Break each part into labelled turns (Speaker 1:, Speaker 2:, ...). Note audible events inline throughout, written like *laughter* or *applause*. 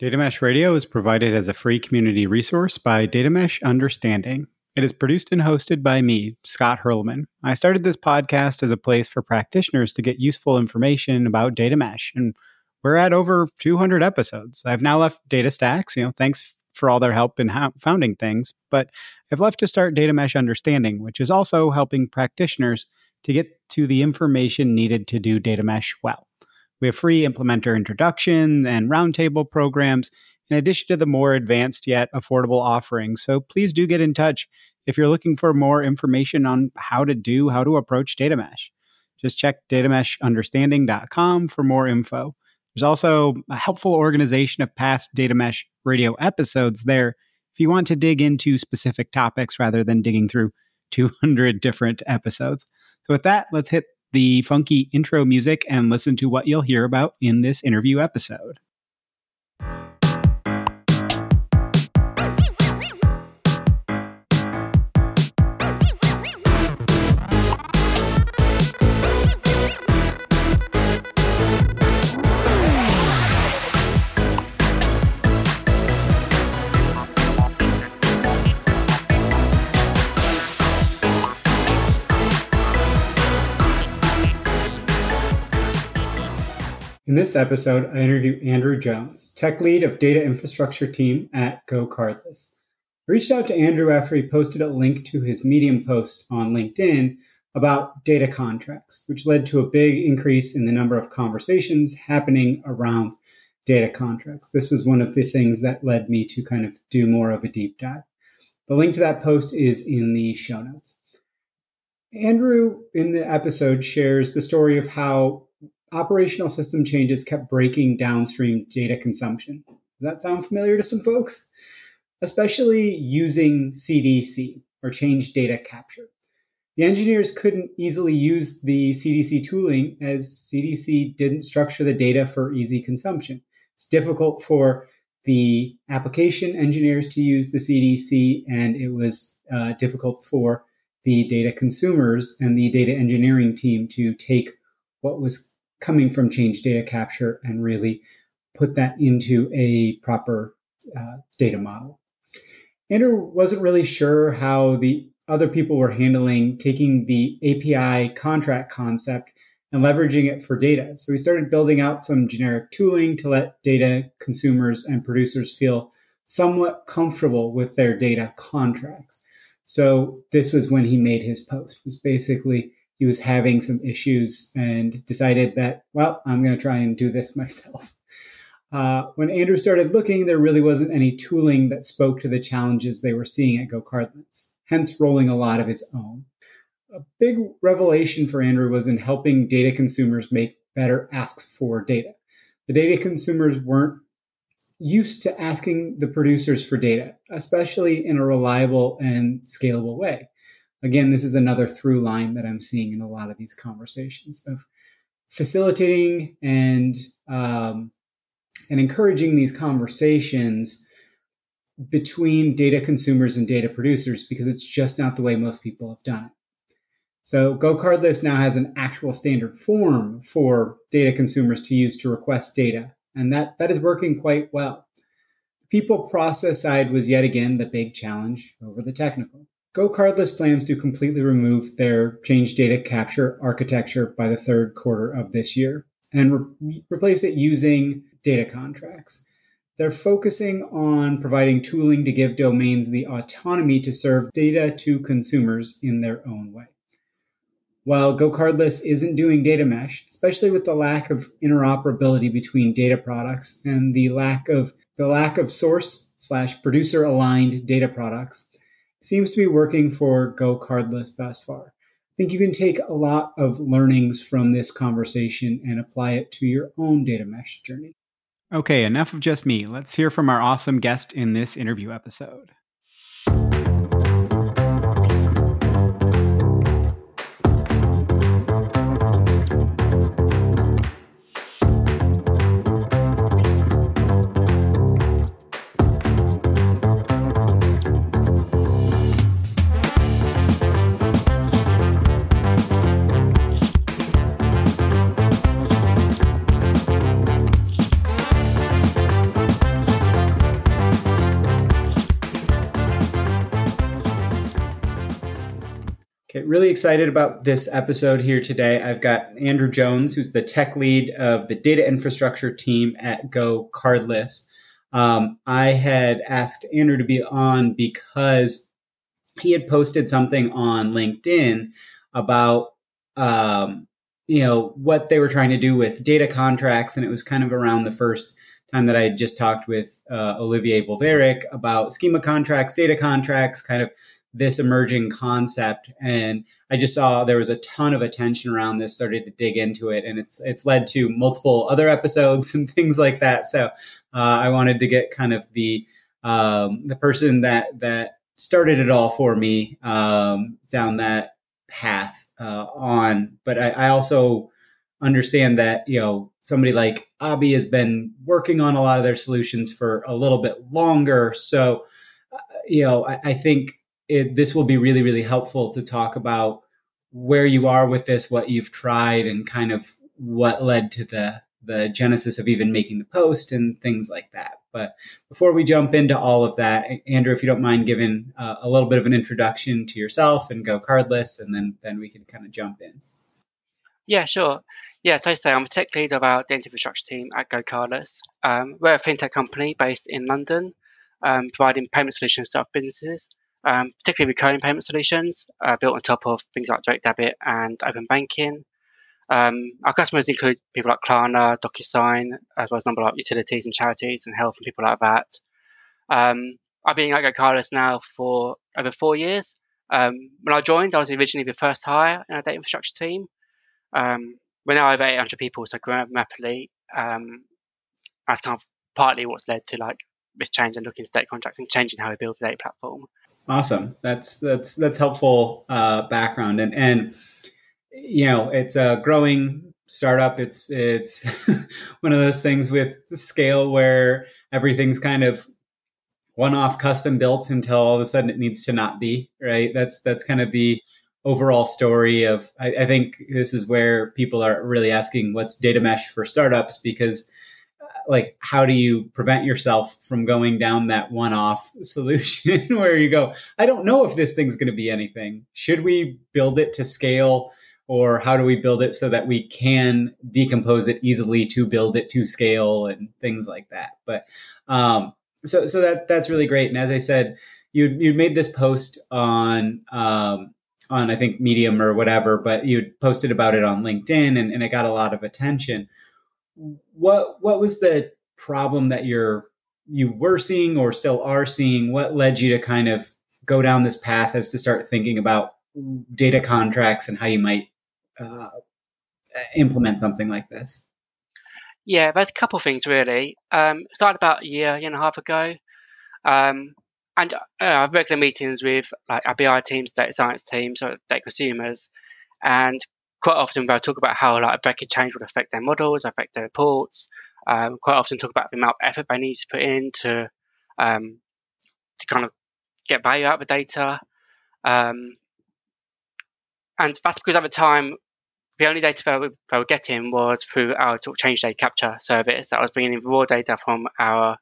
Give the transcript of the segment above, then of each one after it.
Speaker 1: Data Mesh Radio is provided as a free community resource by Data Mesh Understanding. It is produced and hosted by me, Scott Hirleman. I started this podcast as a place for practitioners to get useful information about data mesh, and we're at over 200 episodes. I've now left DataStax, you know, thanks for all their help in founding things, but I've left to start Data Mesh Understanding, which is also helping practitioners to get to the information needed to do data mesh well. We have free implementer introduction and roundtable programs, in addition to the more advanced yet affordable offerings. So please do get in touch if you're looking for more information on how to do, how to approach data mesh. Just check datameshunderstanding.com for more info. There's also a helpful organization of past data mesh radio episodes there if you want to dig into specific topics rather than digging through 200 different episodes. So, with that, let's hit the funky intro music and listen to what you'll hear about in this interview episode. In this episode, I interview Andrew Jones, tech lead of data infrastructure team at GoCardless. I reached out to Andrew after he posted a link to his Medium post on LinkedIn about data contracts, which led to a big increase in the number of conversations happening around data contracts. This was one of the things that led me to kind of do more of a deep dive. The link to that post is in the show notes. Andrew in the episode shares the story of how operational system changes kept breaking downstream data consumption. Does that sound familiar to some folks? Especially using CDC or change data capture. The engineers couldn't easily use the CDC tooling as CDC didn't structure the data for easy consumption. It's difficult for the application engineers to use the CDC, and it was uh, difficult for the data consumers and the data engineering team to take what was coming from change data capture and really put that into a proper uh, data model. Andrew wasn't really sure how the other people were handling taking the API contract concept and leveraging it for data. So we started building out some generic tooling to let data consumers and producers feel somewhat comfortable with their data contracts. So this was when he made his post was basically he was having some issues and decided that, well, I'm going to try and do this *laughs* myself. Uh, when Andrew started looking, there really wasn't any tooling that spoke to the challenges they were seeing at Go GoCardless, hence rolling a lot of his own. A big revelation for Andrew was in helping data consumers make better asks for data. The data consumers weren't used to asking the producers for data, especially in a reliable and scalable way again, this is another through line that I'm seeing in a lot of these conversations of facilitating and um, and encouraging these conversations between data consumers and data producers because it's just not the way most people have done it. So GoCardless now has an actual standard form for data consumers to use to request data, and that, that is working quite well. The people process side was yet again the big challenge over the technical. GoCardless plans to completely remove their change data capture architecture by the third quarter of this year and re- replace it using data contracts. They're focusing on providing tooling to give domains the autonomy to serve data to consumers in their own way. While GoCardless isn't doing data mesh, especially with the lack of interoperability between data products and the lack of the lack of source slash producer aligned data products, seems to be working for GoCardless thus far. I think you can take a lot of learnings from this conversation and apply it to your own data mesh journey. Okay, enough of just me. Let's hear from our awesome guest in this interview episode. Really excited about this episode here today. I've got Andrew Jones, who's the tech lead of the data infrastructure team at GoCardless. Um, I had asked Andrew to be on because he had posted something on LinkedIn about um, you know what they were trying to do with data contracts, and it was kind of around the first time that I had just talked with uh, Olivier Wulveryck about schema contracts, data contracts, kind of this emerging concept. And I just saw there was a ton of attention around this, started to dig into it, and it's it's led to multiple other episodes *laughs* and things like that. So uh, I wanted to get kind of the um, the person that that started it all for me um, down that path uh, on. But I, I also understand that you know somebody like Abhi has been working on a lot of their solutions for a little bit longer. So, uh, you know, I, I think it, this will be really, really helpful to talk about where you are with this, what you've tried, and kind of what led to the the genesis of even making the post and things like that. But before we jump into all of that, Andrew, if you don't mind giving uh, a little bit of an introduction to yourself and GoCardless, and then then we can kind of jump in.
Speaker 2: Yeah, sure. Yeah, so I say I'm a tech lead of our data infrastructure team at GoCardless. Um, we're a fintech company based in London, um, providing payment solutions to our businesses um, particularly recurring payment solutions uh, built on top of things like direct debit and open banking. Um, our customers include people like Klarna, DocuSign, as well as a number of utilities and charities and health and people like that. Um, I've been at GoCardless now for over four years. Um, when I joined, I was originally the first hire in our data infrastructure team. Um, we're now over 800 people, so growing rapidly. Um, that's kind of partly what's led to like this change and looking at data contracts and changing how we build the data platform.
Speaker 1: Awesome. That's that's that's helpful uh, background and and you know it's a growing startup. It's it's *laughs* one of those things with scale where everything's kind of one-off custom built until all of a sudden it needs to not be right. That's that's kind of the overall story of. I, I think this is where people are really asking what's data mesh for startups because like how do you prevent yourself from going down that one-off *laughs* solution *laughs* where you go i don't know if this thing's going to be anything. Should we build it to scale or how do we build it so that we can decompose it easily to build it to scale and things like that. But um, so so that that's really great. And as i said you you made this post on um, on i think medium or whatever but you posted about it on linkedin and, and it got a lot of attention what what was the problem that you're you were seeing or still are seeing? What led you to kind of go down this path as to start thinking about data contracts and how you might uh, implement something like this?
Speaker 2: Yeah, there's a couple things really. Um, started about a year, year and a half ago. Um, and uh, regular meetings with like our BI teams, data science teams, or data consumers, and quite often they'll talk about how like a record change would affect their models, affect their reports. Um, quite often talk about the amount of effort they need to put in to um, to kind of get value out of the data. Um, and that's because at the time, the only data they were, they were getting was through our change data capture service that was bringing in raw data from our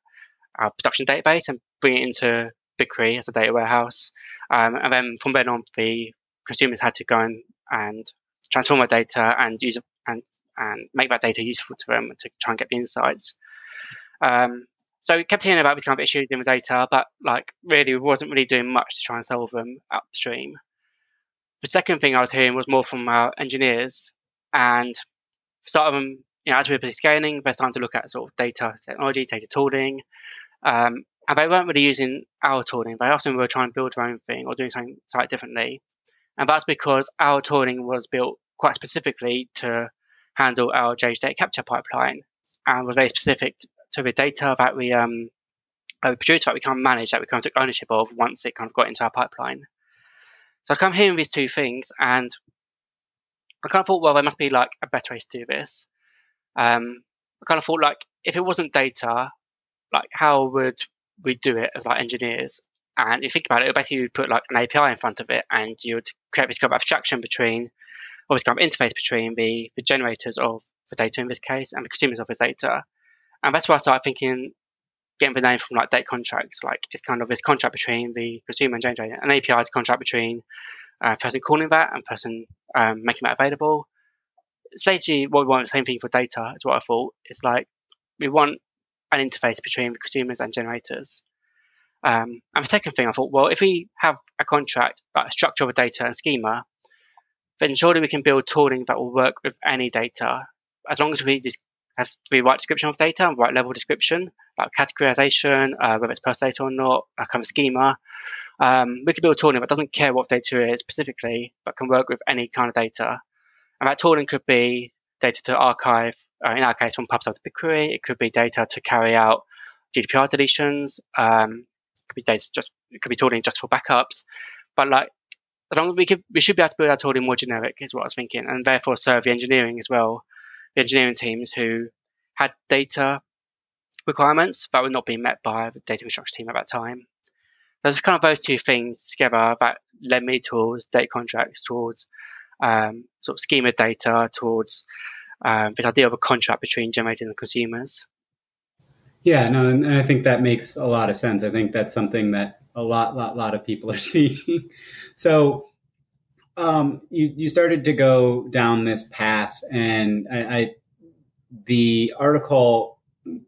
Speaker 2: our production database and bringing it into BigQuery as a data warehouse. Um, and then from then on, the consumers had to go and, and transform that data and use and and make that data useful to them to try and get the insights. Um, so we kept hearing about these kind of issues in the data, but like really we wasn't really doing much to try and solve them upstream. The second thing I was hearing was more from our engineers, and some of them, you know, as we were scaling, they're starting to look at sort of data technology, data tooling, um, and they weren't really using our tooling. They often were trying to build their own thing or doing something slightly differently, and that's because our tooling was built quite specifically to handle our change data capture pipeline and was very specific to the data that we um, we produced, that we kind of managed, that we kind of took ownership of once it kind of got into our pipeline. So I come hearing these two things, and I kind of thought, well, there must be like a better way to do this. Um, I kind of thought, like, if it wasn't data, like, how would we do it as like engineers? And you think about it, basically you'd put like an API in front of it, and you would create this kind of abstraction between this kind of interface between the, the generators of the data in this case and the consumers of this data. And that's why I started thinking, getting the name from like data contracts, like it's kind of this contract between the consumer and generator. An API is a contract between uh, person calling that and person um, making that available. Essentially, what we want, the same thing for data, is what I thought. It's like we want an interface between the consumers and generators. Um, and the second thing, I thought, well, if we have a contract, like a structure of a data and schema, then surely we can build tooling that will work with any data, as long as we just have the right description of data and right level description, like categorization, uh, whether it's personal data or not, a kind of schema. Um, we can build tooling that doesn't care what data is specifically, but can work with any kind of data. And that tooling could be data to archive, uh, in our case, from PubSub to BigQuery. It could be data to carry out GDPR deletions. Um, it could be data just, it could be tooling just for backups. But like, we could, we should be able to build our tooling more generic, is what I was thinking, and therefore serve the engineering as well the engineering teams who had data requirements that were not being met by the data infrastructure team at that time. There's kind of those two things together that led me towards data contracts, towards um, sort of schema data, towards um, the idea of a contract between generators and consumers.
Speaker 1: Yeah, no, and I think that makes a lot of sense. I think that's something that a lot, lot, lot of people are *laughs* seeing. so, um, you you started to go down this path, and I, I the article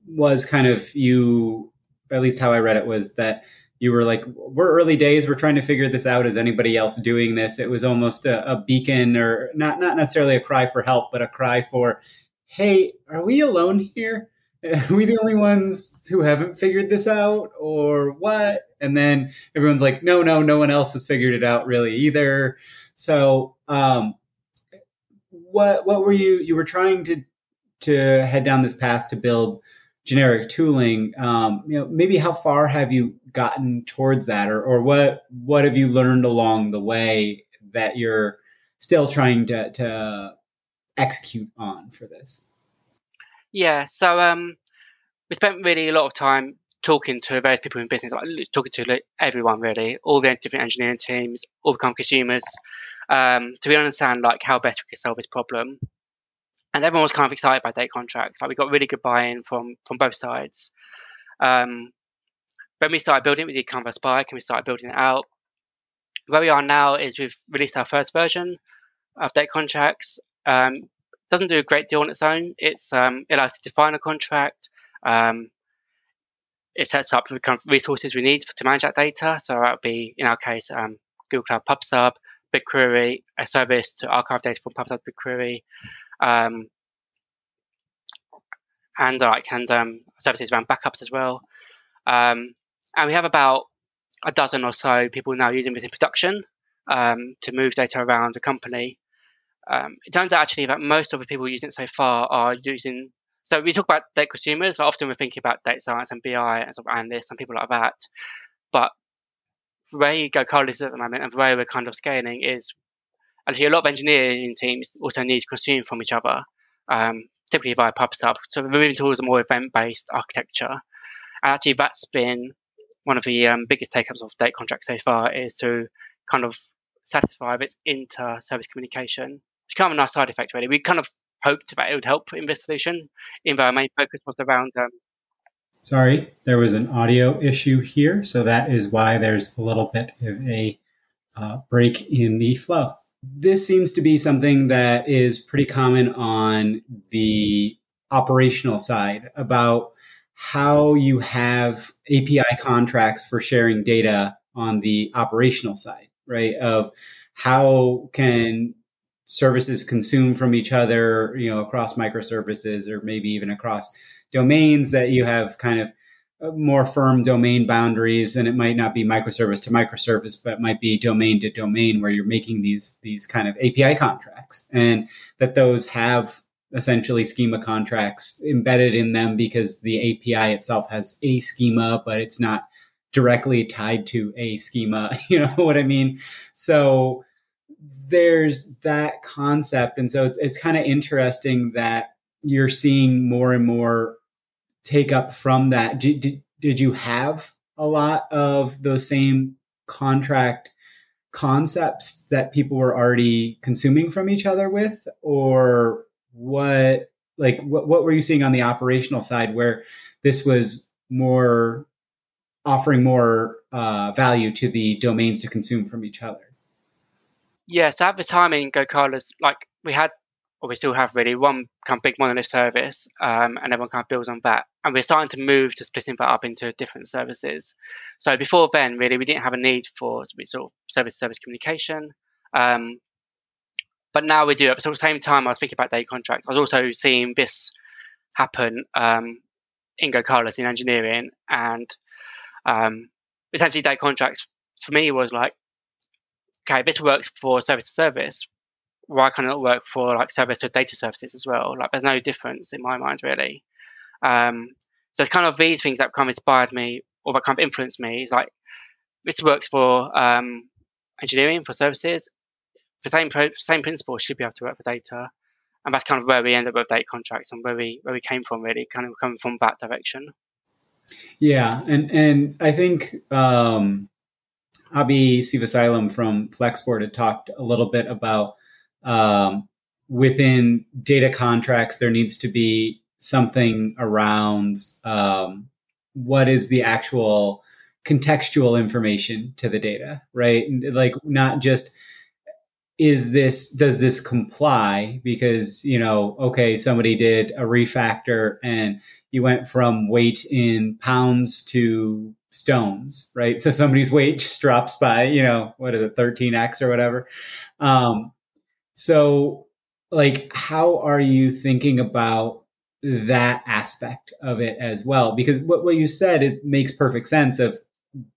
Speaker 1: was kind of you, at least how I read it was that you were like, we're early days. We're trying to figure this out. Is anybody else doing this? It was almost a, a, beacon or not, not necessarily a cry for help, but a cry for, Hey, are we alone here? *laughs* Are we the only ones who haven't figured this out or what? And then everyone's like, no, no, no one else has figured it out really either. So, um, what what were you you were trying to to head down this path to build generic tooling? Um, you know, maybe how far have you gotten towards that, or or what what have you learned along the way that you're still trying to to execute on for this?
Speaker 2: Yeah, so um, we spent really a lot of time talking to various people in business, like talking to like, everyone really, all the different engineering teams, all the kind consumers, um, to really understand like how best we could solve this problem. And everyone was kind of excited by data contracts. Like we got really good buy-in from from both sides. Um, when we started building, we did kind of a spike and we started building it out. Where we are now is we've released our first version of data contracts. Um, doesn't do a great deal on its own. It's um, it allows you to define a contract. Um, it sets up the kind of resources we need to manage that data. So that would be, in our case, um, Google Cloud PubSub, BigQuery, a service to archive data from PubSub BigQuery, um, and like and um, services around backups as well. Um, and we have about a dozen or so people now using this in production um, to move data around the company. Um, it turns out actually that most of the people using it so far are using so we talk about data consumers. Often we're thinking about data science and BI and sort of analysts and people like that. But the way GoCardless is at the moment and the way we're kind of scaling is actually a lot of engineering teams also need to consume from each other, um, typically via PubSub. So we're moving towards a more event-based architecture. And actually that's been one of the um, biggest take-ups of data contracts so far is to kind of satisfy this inter-service communication. It's kind of a nice side effect, really. We kind of hoped that it would help in this solution. In our main focus was around. Um,
Speaker 1: Sorry, there was an audio issue here, so that is why there's a little bit of a uh, break in the flow. This seems to be something that is pretty common on the operational side about how you have API contracts for sharing data on the operational side, right? Of how can services consume from each other, you know, across microservices or maybe even across domains that you have kind of uh, more firm domain boundaries. And it might not be microservice to microservice but it might be domain to domain where you're making these these kind of API contracts. And that those have essentially schema contracts embedded in them because the API itself has a schema but it's not directly tied to a schema *laughs* you know what i mean? So there's that concept. And so it's, it's kind of interesting that you're seeing more and more take up from that. Did, did, did you have a lot of those same contract concepts that people were already consuming from each other with? Or what, like, what, what were you seeing on the operational side where this was more offering more uh, value to the domains to consume from each other?
Speaker 2: Yeah, so at the time in GoCardless, like we had, or we still have really, one kind of big monolith service, um, and everyone kind of builds on that. And we're starting to move to splitting that up into different services. So before then, really, we didn't have a need for sort of service service communication. Um, but now we do at the same time, I was thinking about data contracts. I was also seeing this happen um, in GoCardless in engineering, and um, essentially data contracts for me was like okay, this works for service to service. Why can't it work for like service to data services as well? Like, there's no difference in my mind, really. Um, so, kind of these things that kind of inspired me or that kind of influenced me is like this works for um, engineering for services. The same pro- same principle should be able to work for data, and that's kind of where we end up with data contracts and where we where we came from. Really, kind of coming from that direction.
Speaker 1: Yeah, and and I think um, Abhi Sivasailam from Flexport had talked a little bit about um, within data contracts, there needs to be something around um, what is the actual contextual information to the data, right? Like not just is this does this comply because you know okay somebody did a refactor and you went from weight in pounds to stones, right? So somebody's weight *laughs* just drops by, you know, what is it, 13x or whatever. Um, so, like, how are you thinking about that aspect of it as well? Because what, what you said, it makes perfect sense of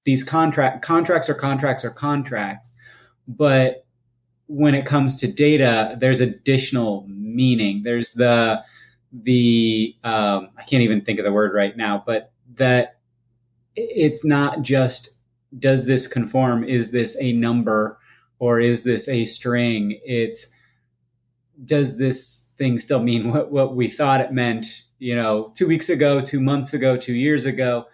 Speaker 1: these contract contracts or contracts or contracts, but when it comes to data, there's additional meaning. There's the the um, I can't even think of the word right now, but that it's not just does this conform? Is this a number or is this a string? It's does this thing still mean what, what we thought it meant, you know, two weeks ago, two months ago, two years ago?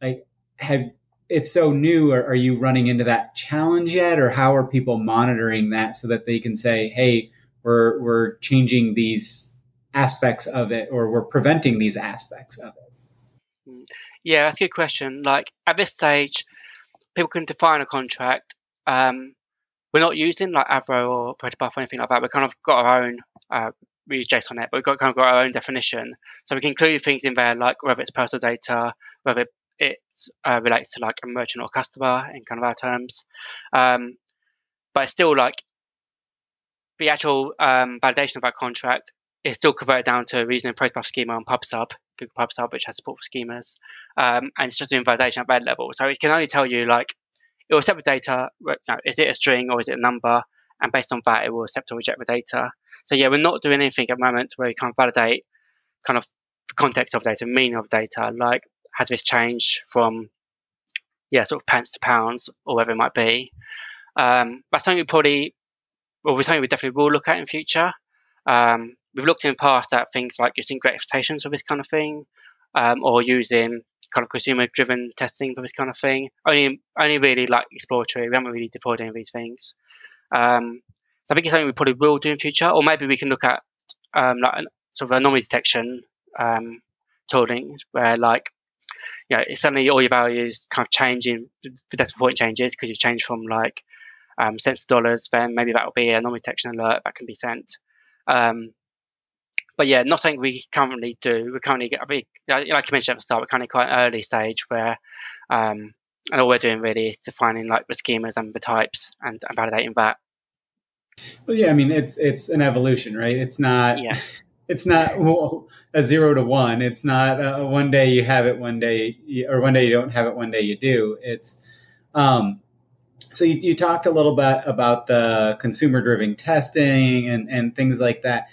Speaker 1: Like, have it's so new. Are, are you running into that challenge yet? Or how are people monitoring that so that they can say, hey, we're, we're changing these aspects of it or we're preventing these aspects of it?
Speaker 2: Yeah, that's a good question. Like at this stage, people can define a contract. Um, we're not using like Avro or Protobuf or anything like that. We've kind of got our own. Uh, we use JSONNet, but we've got kind of got our own definition. So we can include things in there like whether it's personal data, whether it uh, relates to like a merchant or customer in kind of our terms. Um, but it's still like the actual um, validation of our contract is still converted down to a using Protobuf schema on PubSub Google PubSub, which has support for schemas, um, and it's just doing validation at bed level. So it can only tell you like it will accept the data. You know, is it a string or is it a number? And based on that, it will accept or reject the data. So yeah, we're not doing anything at the moment where we can validate kind of the context of data, meaning of data, like has this changed from yeah, sort of pence to pounds or whatever it might be. Um, that's something we probably, well, something we definitely will look at in future. Um, we've looked in the past at things like using great expectations for this kind of thing, um, or using kind of consumer-driven testing for this kind of thing. Only, only really like exploratory. We haven't really deployed any of these things. Um, so I think it's something we probably will do in future, or maybe we can look at um, like sort of anomaly detection um, tooling, where like you know suddenly all your values kind of changing, the decimal point changes because you've changed from like um, cents to dollars. Then maybe that will be an anomaly detection alert that can be sent. Um, but yeah, not something we currently do. We're currently, like you mentioned at the start, we're kind of quite early stage where, um, and all we're doing really is defining like the schemas and the types and, and validating that.
Speaker 1: Well, yeah, I mean it's it's an evolution, right? It's not.
Speaker 2: Yeah. *laughs*
Speaker 1: It's not a zero to one. It's not uh, one day you have it, one day, you, or one day you don't have it, one day you do. It's um, so you, you, talked a little bit about the consumer driven testing and, and things like that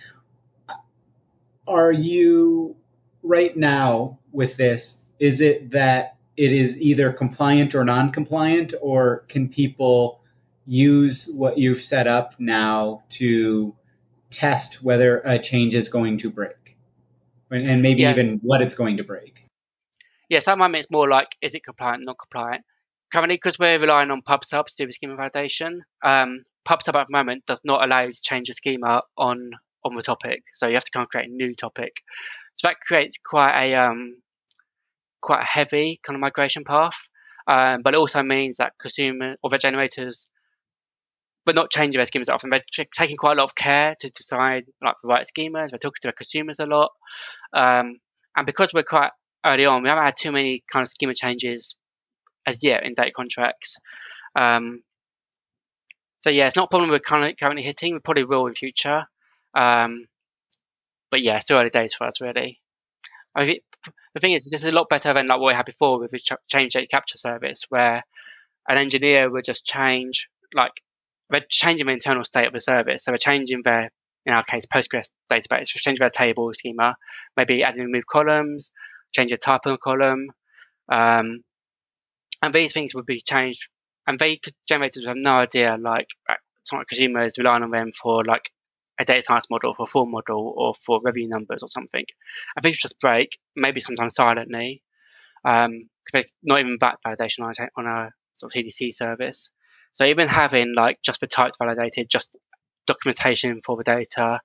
Speaker 1: are you right now with this? Is it that it is either compliant or non compliant, or can people use what you've set up now to test whether a change is going to break? And maybe yeah. even what it's going to break?
Speaker 2: Yes, at the moment it's more like is it compliant, non compliant? Currently, because we're relying on PubSub to do the schema validation, um, PubSub at the moment does not allow you to change the schema on on the topic. So you have to kind of create a new topic. So that creates quite a um, quite a heavy kind of migration path. Um, but it also means that consumer or the generators but not changing their schemas often. They're taking quite a lot of care to decide like the right schemas. They're talking to their consumers a lot, um, and because we're quite early on, we haven't had too many kind of schema changes as yet in data contracts. Um, so yeah, it's not a problem we're currently hitting. We probably will in future. Um, but yeah, still early days for us really. I mean, the thing is, this is a lot better than like what we had before with the ch- change capture service, where an engineer would just change like they're changing the internal state of the service. So they're changing their, in our case, Postgres database, changing their table schema, maybe adding remove columns, change the type of a column, um, and these things would be changed. And they could generators have no idea, like some consumers relying on them for like a data science model, for a form model, or for revenue numbers or something. And things just break, maybe sometimes silently, um, not even back validation on a, on a sort of CDC service. So even having like just the types validated, just documentation for the data,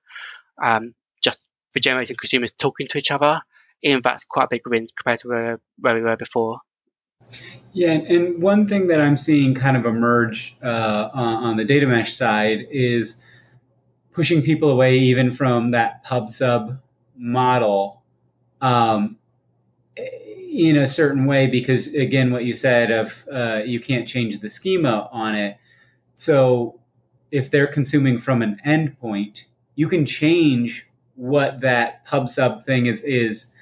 Speaker 2: um, just for generating consumers talking to each other, even that's quite a big win compared to where, where we were before.
Speaker 1: Yeah, and one thing that I'm seeing kind of emerge uh, on the data mesh side is pushing people away even from that pub sub model um, in a certain way because again what you said of uh, you can't change the schema on it. So if they're consuming from an endpoint you can change what that pub sub thing is is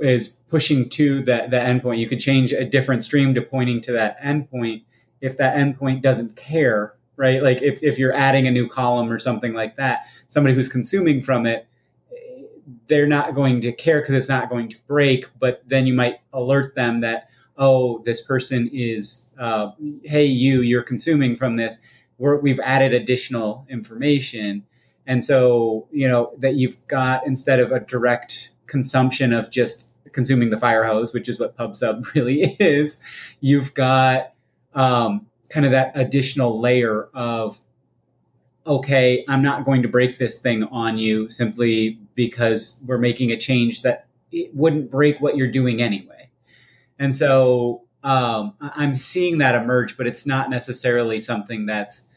Speaker 1: is pushing to that the endpoint. You could change a different stream to pointing to that endpoint. If that endpoint doesn't care right like if, if you're adding a new column or something like that somebody who's consuming from it they're not going to care because it's not going to break. But then you might alert them that, oh, this person is, uh, hey, you, you're consuming from this. we have added additional information. And so, you know, that you've got instead of a direct consumption of just consuming the fire hose, which is what PubSub *laughs* really is, you've got um, kind of that additional layer of okay, I'm not going to break this thing on you simply because we're making a change that it wouldn't break what you're doing anyway. And so um, I'm seeing that emerge, but it's not necessarily something that's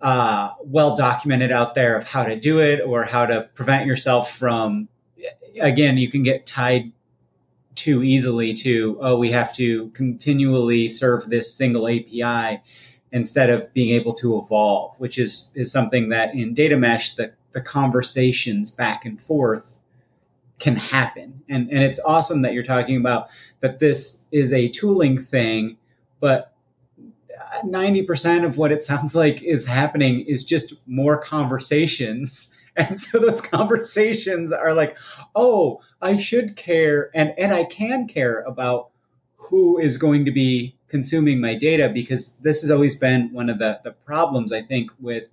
Speaker 1: uh, well documented out there of how to do it or how to prevent yourself from. Again, you can get tied too easily to oh, we have to continually serve this single API instead of being able to evolve, which is is something that in data mesh the, the conversations back and forth can happen. And and it's awesome that you're talking about that this is a tooling thing, but 90% of what it *laughs* sounds like is happening is just more conversations. *laughs* And so those conversations are like, oh, I should care and, and I can care about who is going to be consuming my data because this has always been one of the, the problems I think with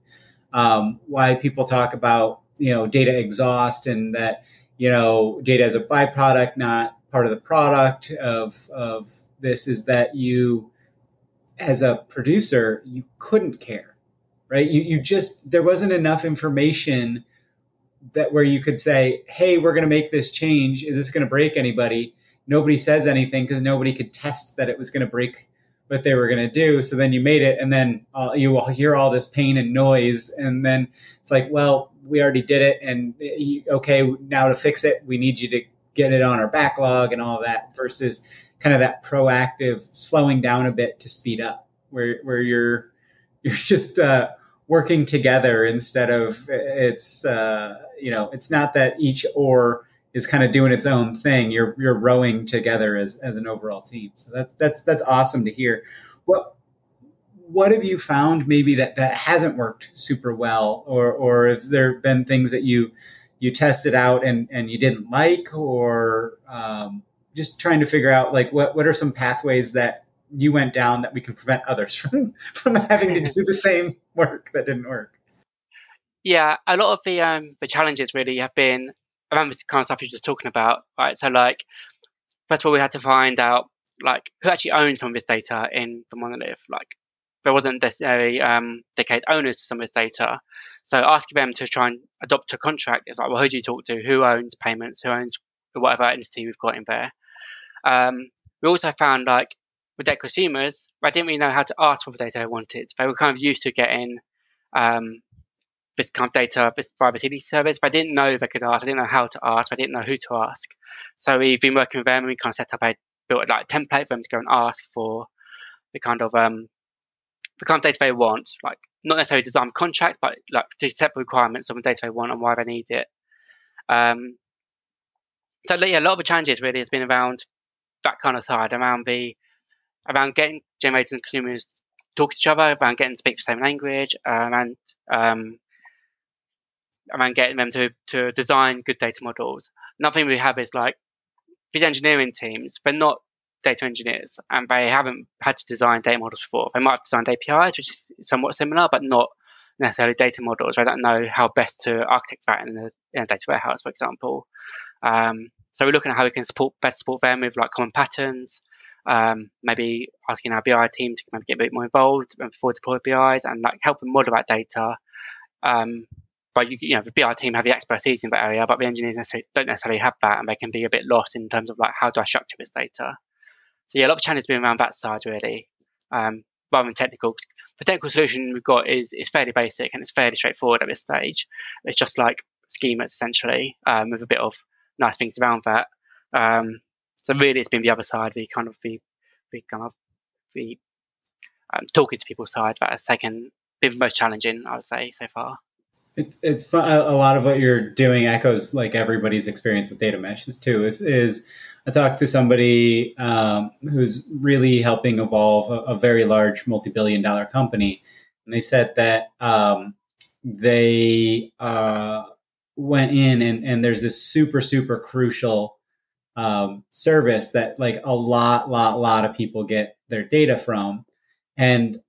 Speaker 1: um, why people talk about you know data exhaust and that you know data as a byproduct not part of the product of of this is that you as a producer you couldn't care right? You, you just there wasn't enough information that where you could say hey we're going to make this change is this going to break anybody nobody says anything because nobody could test that it was going to break what they were going to do. So then you made it, and then uh, you will hear all this pain and noise, and then it's like, well, we already did it, and okay, now to fix it, we need you to get it on our backlog and all that. Versus kind of that proactive slowing down a bit to speed up, where where you're *laughs* you're just uh, working together instead of it's uh, you know it's not that each or is kind of doing its own thing. You're you're rowing together as, as an overall team. So that's that's that's awesome to hear. What what have you found maybe that that hasn't worked super well, or or has there been things that you you tested out and and you didn't like, or um, just trying to figure out like what what are some pathways that you went down that we can prevent others *laughs* from from having to do the *laughs* same work that didn't work.
Speaker 2: Yeah, a lot of the um, the challenges really have been around this kind of stuff you're just talking about, right? So like, first of all, we had to find out like who actually owns some of this data in the monolith. Like, there wasn't necessarily um, dedicated owners to some of this data. So asking them to try and adopt a contract is like, well, who do you talk to? Who owns payments? Who owns whatever entity we've got in there? Um, we also found like with their consumers, I didn't really know how to ask for the data I wanted. They were kind of used to getting um, this kind of data this privacy service, but I didn't know they could ask. I didn't know how to ask. I didn't know who to ask. So we've been working with them and we kind of set up a built like a template for them to go and ask for the kind of um, the kind of data they want, like not necessarily design contract, but like to set requirements of the data they want and why they need it. Um, so yeah, a lot of the challenges really has been around that kind of side, around the around getting generators and consumers to talk to each other, around getting to speak the same language, um, and um, around getting them to, to design good data models. Nothing we have is like these engineering teams, they're not data engineers and they haven't had to design data models before. They might have designed APIs, which is somewhat similar, but not necessarily data models. I don't know how best to architect that in a, in a data warehouse, for example. Um, so we're looking at how we can support best support them with like common patterns, um, maybe asking our BI team to maybe get a bit more involved before deploy BIs and like help them model that data. Um, but you, you know, the BI team have the expertise in that area, but the engineers necessarily, don't necessarily have that, and they can be a bit lost in terms of like how do I structure this data. So yeah, a lot of challenges been around that side really, um, rather than technical. The technical solution we've got is is fairly basic and it's fairly straightforward at this stage. It's just like schemas essentially, um, with a bit of nice things around that. Um, so really, it's been the other side, the kind of the, the kind of the um, talking to people side that has taken been the most challenging, I would say, so far.
Speaker 1: It's it's fun. A lot of what you're doing echoes like everybody's experience with data meshes too. Is is I talked to somebody um, who's really helping evolve a, a, very large multi-billion dollar company, and they said that um, they uh, went in and, and there's this super super crucial um, service that like a lot lot lot of people get their data from, and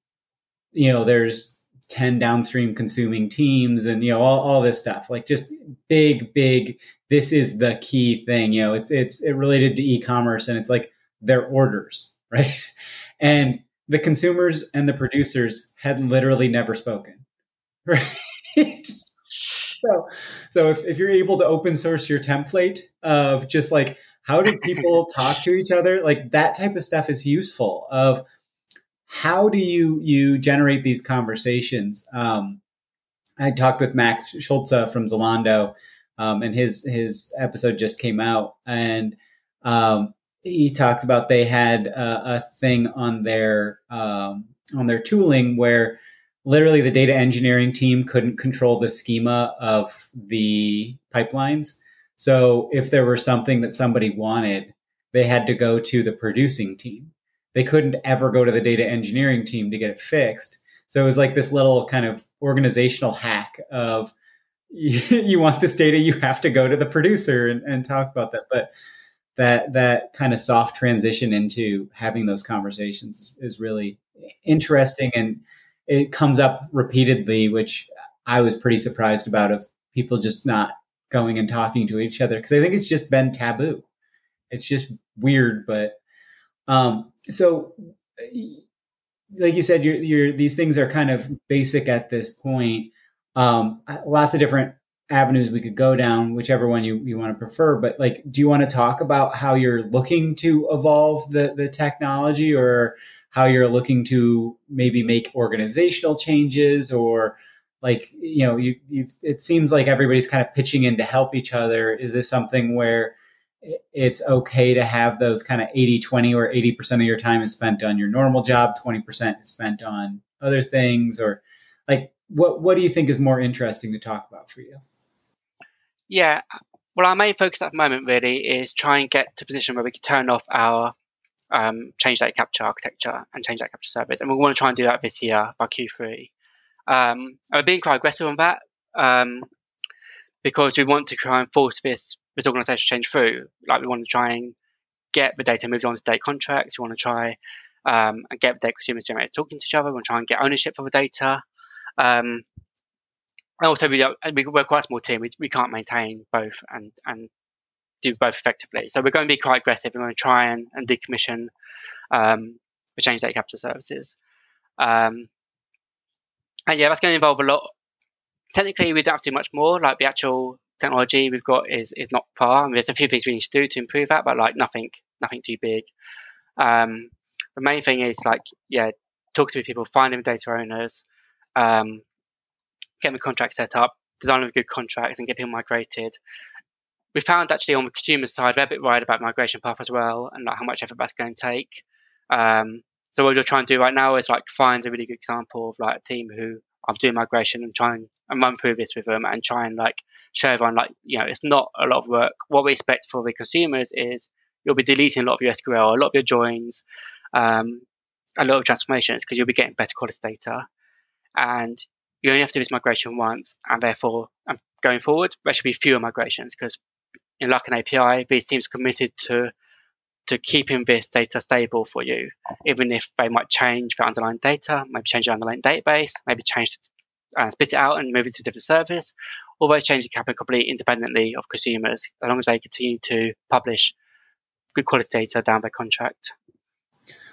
Speaker 1: you know there's 10 downstream consuming teams and you know all, all this stuff like just big big this is the key thing you know it's it's it related to e-commerce and it's like their orders *laughs* right? And the consumers and the producers had literally never spoken *laughs* right? So so if, if you're able to open source your template of just like how do people talk to each other like that type of stuff is useful of how do you you generate these conversations? Um, I talked with Max Schultze from Zalando, um, and his his episode just came out, and um, he talked about they had a, a thing on their um, on their tooling where literally the data engineering team couldn't control the schema of the pipelines. So if there were something that somebody wanted, they had to go to the producing team they couldn't ever go to the data engineering team to get it fixed. So it was like this little kind of organizational hack of *laughs* you want this data, you have to go to the producer and, and talk about that. But that that kind of soft transition into having those conversations is, is really interesting and it comes up repeatedly, which I was pretty surprised about of people just not going and talking to each other because I think it's just been taboo. It's just weird, but um, so, like you said, you're, you're, these things are kind of basic at this point. Um, lots of different avenues we could go down, whichever one you, you want to prefer. But like, do you want to talk about how you're looking to evolve the, the technology or how you're looking to maybe make organizational changes or like, you know, you, you, it seems like everybody's kind of pitching in to help each other. Is this something where it's okay to have those kind of 80 20 or 80% of your time is spent on your normal job 20% is spent on other things or like what what do you think is more interesting to talk about for you
Speaker 2: yeah well our main focus at the moment really is try and get to a position where we can turn off our um, change data capture architecture and change data capture service and we want to try and do that this year by q3 um, we're being quite aggressive on that um, because we want to try and force this this organization change through. Like we want to try and get the data moved on to data contracts. We want to try um, and get the data consumers generators talking to each other. We want to try and get ownership of the data. Um, and also, we, we're quite a small team. We, we can't maintain both and, and do both effectively. So we're going to be quite aggressive. We're going to try and, and decommission um, the change data capture services. Um, and yeah, that's going to involve a lot. Technically, we don't have to do much more. Like the actual technology we've got is is not far. I mean, there's a few things we need to do to improve that, but like nothing nothing too big. Um, the main thing is like, yeah, talk to people, find them data owners, um, get the contract set up, design a good contracts, and get people migrated. We found actually on the consumer side, we're a bit worried about migration path as well, and like how much effort that's going to take. Um, so what we're trying to do right now is like find a really good example of like a team who I'm doing migration and try and, run through this with them and try and like show everyone like you know it's not a lot of work. What we expect for the consumers is you'll be deleting a lot of your SQL, a lot of your joins, um, a lot of transformations because you'll be getting better quality data, and you only have to do this migration once, and therefore um, going forward there should be fewer migrations because in like an API, these teams committed to to keeping this data stable for you, even if they might change the underlying data, maybe change the underlying database, maybe change uh, spit it out and move it to a different service, or they change can happen completely independently of consumers, as long as they continue to publish good quality data down by contract.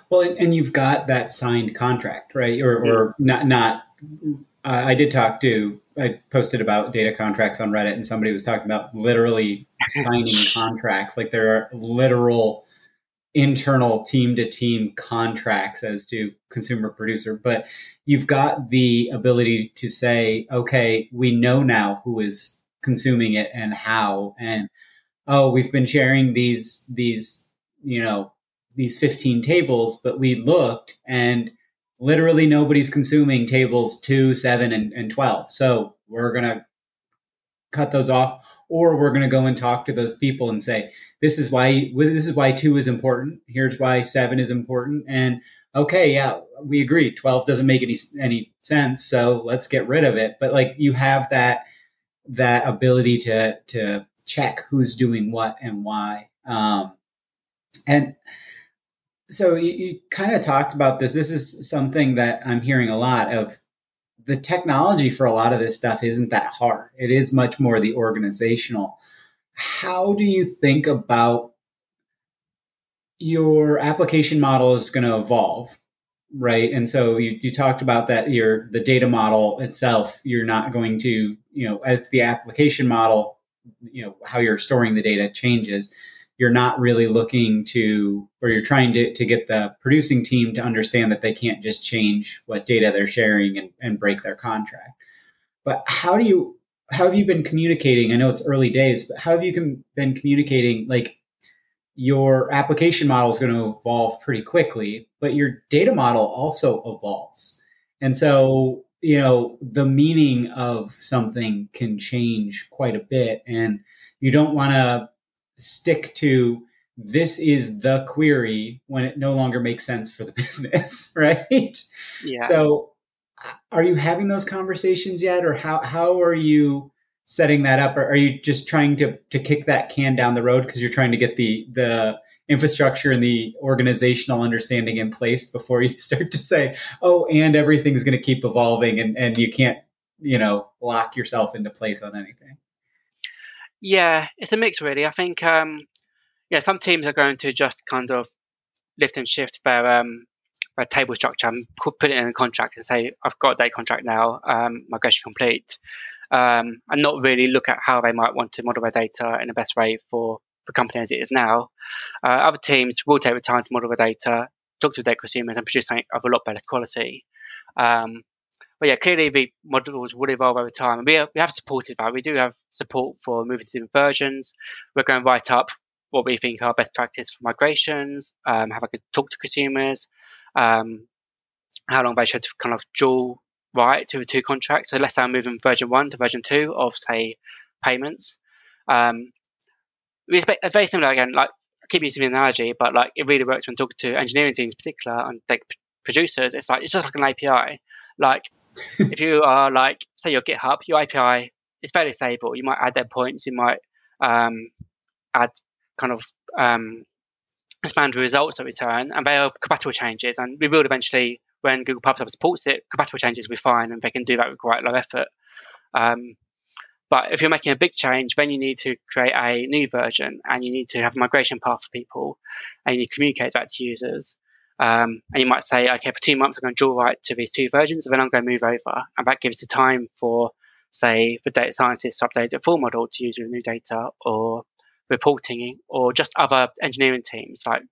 Speaker 1: Well, and you've got that signed contract, right? Or, or not, not. Uh, I did talk to. I posted about data contracts on Reddit, and somebody was talking about literally *laughs* signing contracts. Like there are literal internal team to team contracts as to consumer producer, but you've got the ability to say, okay, we know now who is consuming it and how, and oh, we've been sharing these these you know these 15 tables, but we looked and literally nobody's consuming tables 2, 7, and, and 12. So we're going to cut those off or we're going to go and talk to those people and say this is why this is why 2 is important. Here's why 7 is important. And okay yeah we agree 12 doesn't make any any sense so let's get rid of it. But like you have that that ability to to check who's doing what and why. Um, and so you, you kind of talked about this. This is something that i'm hearing a lot of. The technology for a lot of this stuff isn't that hard. It is much more the organizational. How do you think about your application model is going to evolve, right? And so you, you talked about that your the data model itself, you're not going to, you know, as the application model, you know, how you're storing the data changes you're not really looking to or you're trying to, to get the producing team to understand that they can't just change what data they're sharing and, and break their contract but how do you how have you been communicating i know it's early days but how have you been communicating like your application model is going to evolve pretty quickly but your data model also evolves and so you know the meaning of something can change quite a bit and you don't want to stick to this is the query when it no longer makes sense for the *laughs* business, right? Yeah. So are you having those conversations yet or how how are you setting that up or are you just trying to to kick that can down the road because you're trying to get the the infrastructure and the organizational understanding in place before you *laughs* start to say, oh, and everything's going to keep evolving and, and you can't, you know, lock yourself into place on anything.
Speaker 2: Yeah, it's a mix really. I think um, yeah, some teams are going to just kind of lift and shift their um, their table structure and put it in a contract and say, I've got that contract now, um, migration complete, um, and not really look at how they might want to model their data in the best way for the company as it is now. Uh, other teams will take the time to model the data, talk to their consumers, and produce something of a lot better quality. Um, but yeah, clearly the models will evolve over time. And we, we have supported that. We do have support for moving to different versions. We're going right up what we think are best practice for migrations, um, have a good talk to consumers, um, how long they should kind of dual write to the two contracts. So let's say I'm moving version one to version two of say payments. Um, we expect a very similar again, like I keep using the analogy, but like it really works when talking to engineering teams, in particular, and like producers. It's like it's just like an API. Like if you are like, say your GitHub, your API is fairly stable. You might add endpoints, you might um, add kind of um, expand the results that return, and they are compatible changes. And we will eventually, when Google Pub supports it, compatible changes will be fine, and they can do that with quite low effort. Um, but if you're making a big change, then you need to create a new version, and you need to have a migration path for people, and you need to communicate that to users. Um, and you might say, okay, for two months, I'm going to dual right to these two versions, and then I'm going to move over. And that gives the time for, say, the data scientists to update the full model to use the new data or reporting or just other engineering teams. Like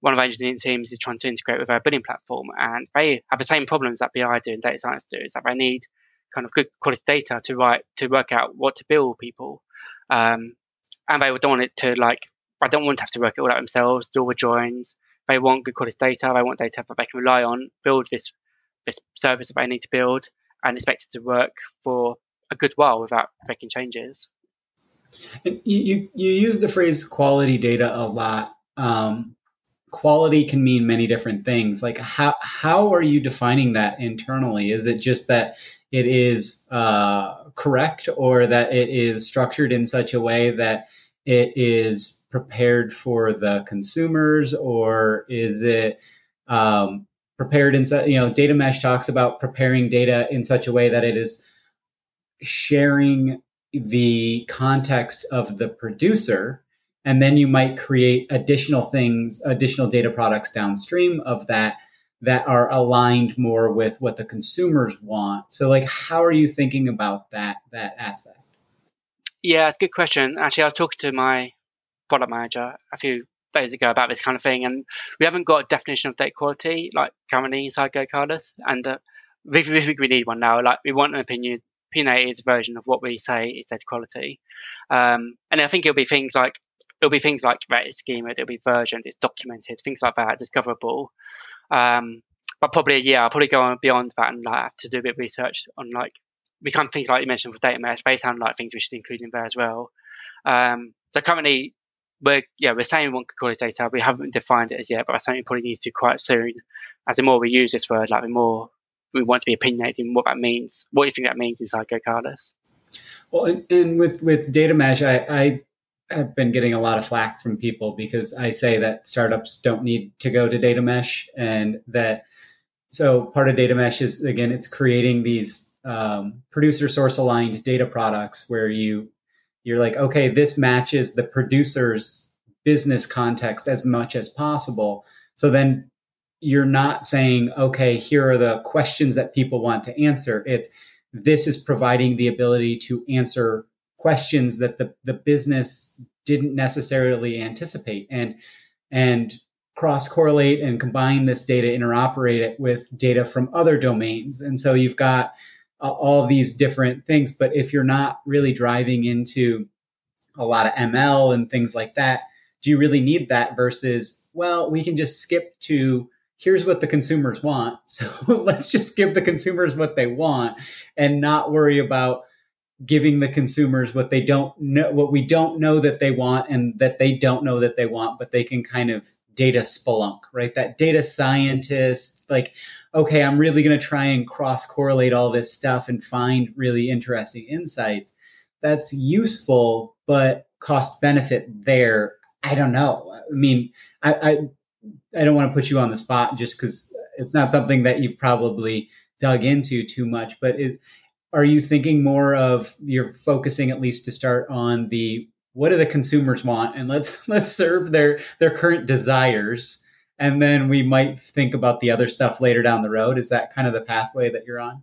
Speaker 2: one of our engineering teams is trying to integrate with our billing platform, and they have the same problems that BI do and data science do. Is that they need kind of good quality data to write to work out what to bill people, um, and they don't want it to like. I don't want to have to work it all out themselves, do all the joins. They want good quality data. They want data that they can rely on, build this this service that they need to build, and expect it to work for a good while without making changes.
Speaker 1: And you, you, use the phrase quality data a lot. Um, quality can mean many different things. Like how how are you defining that internally? Is it just that it is uh, correct, or that it is structured in such a way that it is prepared for the consumers, or is it um, prepared in such you know data mesh talks about preparing data in such a way that it is sharing the context of the producer and then you might create additional things additional data products downstream of that that are aligned more with what the consumers want. So like how are you thinking about that that aspect?
Speaker 2: Yeah it's a good question. Actually i was talking to my product manager a few days ago about this kind of thing and we haven't got a definition of data quality like currently inside GoCardless and uh, we, we think we need one now. Like we want an opinion opinionated version of what we say is data quality. Um, and I think it'll be things like it'll be things like right, it's schemed, it'll be versioned, it's documented, things like that, discoverable. Um, but probably yeah, I'll probably go on beyond that and like have to do a bit of research on like we kind of things like you mentioned for data mesh. They sound like things we should include in there as well. Um, so currently we're yeah we're saying we want quality data. We haven't defined it as yet, but I something we probably need to quite soon. As the more we use this word, like the more we want to be opinionated in what that means. What do you think that means inside GoCardless?
Speaker 1: Well, and, and, with with data mesh, I, I have been getting a lot of flack from people because I say that startups don't need to go to data mesh, and that so part of data mesh is again it's creating these um, producer source aligned data products where you you're like okay this matches the producer's business context as much as possible so then you're not saying, okay, here are the questions that people want to answer. It's this is providing the ability to answer questions that the, the business didn't necessarily anticipate. And and cross correlate and combine this data interoperate it with data from other domains. And so you've got uh, all these different things. But if you're not really driving into a lot of ml and things like that do you really need that versus well we can just skip to here's what the consumers want. *laughs* So let's just give the consumers what they want and not worry about giving the consumers what they don't know, what we don't know that they want and that they don't know that they want, but they can kind of data spelunk, right? That data scientist, like, okay, I'm really going to try and cross correlate all this stuff and find really interesting insights. That's useful, but cost benefit there. I don't know. I mean, I, I I don't want to put you on the spot just because it's not something that you've probably dug into too much. But it, are you thinking more of you're focusing at least to start on the what do the consumers want and let's *laughs* let's serve their their current desires and then we might think about the other stuff later down the road. Is that kind of the pathway that you're on?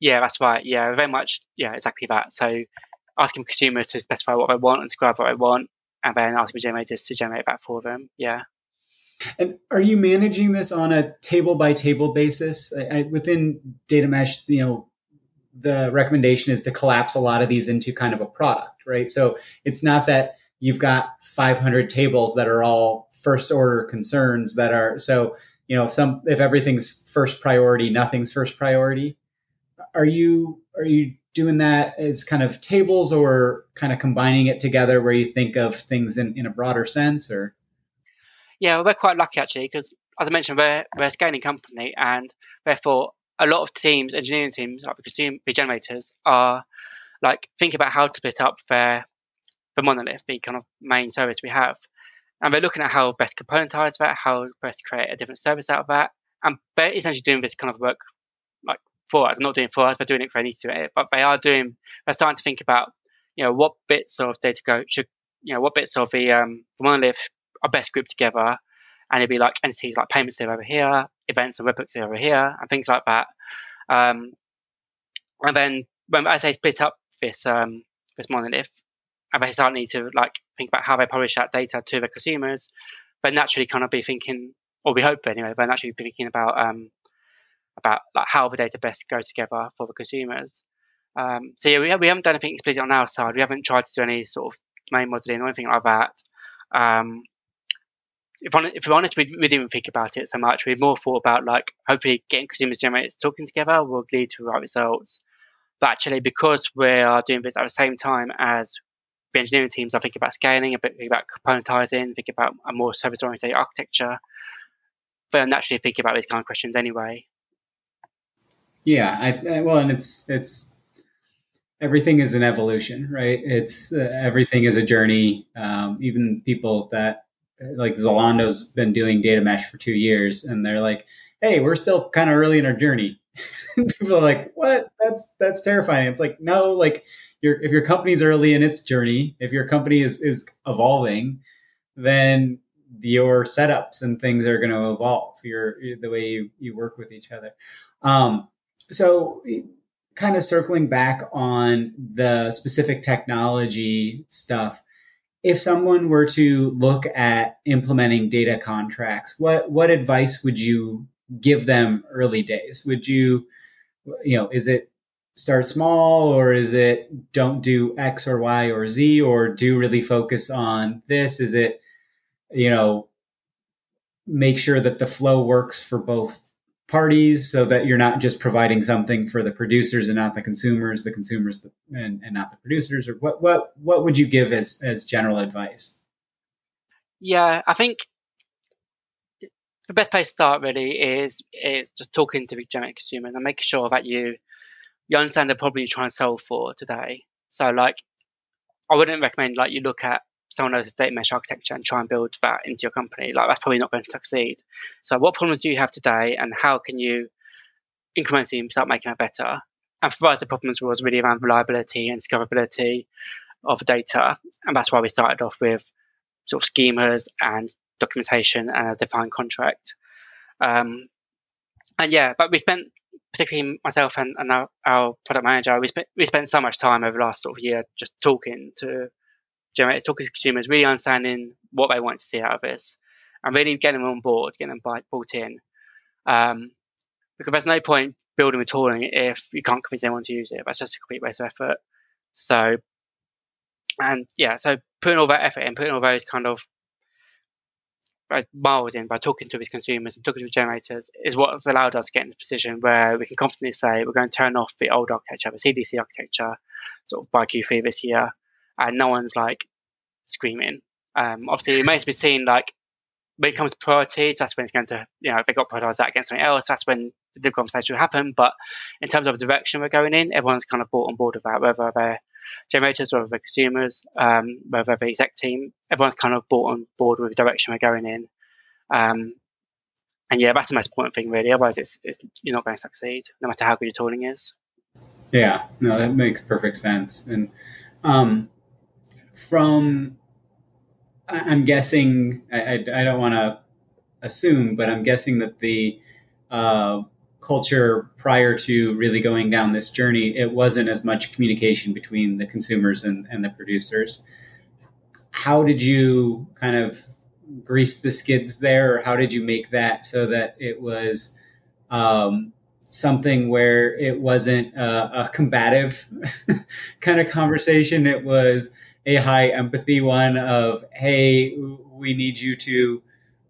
Speaker 2: Yeah, that's right. Yeah, very much. Yeah, exactly that. So asking consumers to specify what they want and describe what they want, and then asking generators to generate that for them. Yeah.
Speaker 1: And are you managing this on a table by table basis I, I, within data mesh? You know, the recommendation is to collapse a lot of these into kind of a product, right? So it's not that you've got 500 tables that are all first order concerns that are so you know if some if everything's first priority, nothing's first priority. Are you are you doing that as kind of tables or kind of combining it together where you think of things in, in a broader sense or
Speaker 2: yeah, we're quite lucky actually because, as I mentioned, we're, we're a scaling company, and therefore a lot of teams, engineering teams, like the consumer generators, are like thinking about how to split up their the monolith, the kind of main service we have, and they're looking at how best componentize that, how best create a different service out of that, and they're essentially doing this kind of work like for us. not doing for us, but doing it for any to it. But they are doing. They're starting to think about, you know, what bits of data go should, you know, what bits of the um, the monolith are best group together and it'd be like entities like payments live over here, events and webhooks live over here, and things like that. Um, and then when as they split up this um, this monolith, and they start need to like think about how they publish that data to the consumers, they naturally kind of be thinking, or we hope anyway, they naturally be thinking about um, about like how the data best goes together for the consumers. Um, so yeah, we, we haven't done anything explicit on our side. We haven't tried to do any sort of main modeling or anything like that. Um, if, on, if we're honest, we, we didn't think about it so much. We've more thought about like hopefully getting consumers generators talking together will lead to the right results. But actually, because we are doing this at the same time as the engineering teams are thinking about scaling, a bit about componentizing, thinking about a more service oriented architecture, I'm naturally thinking about these kind of questions anyway.
Speaker 1: Yeah, I, well, and it's it's everything is an evolution, right? It's uh, everything is a journey. Um, even people that like Zalando's been doing data mesh for two years, and they're like, "Hey, we're still kind of early in our journey." *laughs* people are like, "What? That's that's terrifying." It's like, no, like your if your company's early in its journey, if your company is is evolving, then your setups and things are going to evolve. Your the way you, you work with each other. Um, so, kind of circling back on the specific technology stuff. If someone were to look at implementing data contracts, what what advice would you give them early days? Would you, you know, is it start small or is it don't do X or Y or Z or do really focus on this? Is it, you know, make sure that the flow works for both parties so that you're not just providing something for the producers and not the consumers, the consumers and, and not the producers or what, what, what would you give as, as general advice?
Speaker 2: Yeah, I think the best place to start really is is just talking to the general consumer and making sure that you you understand the problem you're trying to solve for today. So like I wouldn't recommend like you look at someone else's data mesh architecture and try and build that into your company. Like that's probably not going to succeed. So what problems do you have today and how can you incrementally start making it better? And for us the problems was really around reliability and discoverability of data. And that's why we started off with sort of schemas and documentation and a defined contract. Um, and yeah, but we spent particularly myself and, and our, our, product manager, we spent we spent so much time over the last sort of year just talking to generate talking to consumers, really understanding what they want to see out of this, and really getting them on board, getting them bought in. Um, because there's no point building a tooling if you can't convince anyone to use it. That's just a complete waste of effort. So, and yeah, so putting all that effort in, putting all those kind of mild in by talking to these consumers and talking to the generators is what's allowed us to get in a position where we can confidently say we're going to turn off the old architecture, the CDC architecture, sort of by Q3 this year, and no one's like screaming. Um, obviously, it may be seen like when it comes to priorities, that's when it's going to, you know, if they got prioritized that against something else, that's when the conversation will happen. But in terms of the direction we're going in, everyone's kind of brought on board with that, whether they're generators or the consumers, um, whether the exec team, everyone's kind of brought on board with the direction we're going in. Um, and yeah, that's the most important thing, really. Otherwise, it's, it's you're not going to succeed, no matter how good your tooling is.
Speaker 1: Yeah, no, that makes perfect sense. And um, from, I'm guessing, I, I, don't want to assume, but I'm guessing that the uh, culture prior to really going down this journey, it wasn't as much communication between the consumers and, and the producers. How did you kind of grease the skids there, or how did you make that so that it was um, something where it wasn't a, a combative *laughs* kind of conversation? It was a high empathy one of, hey, we need you to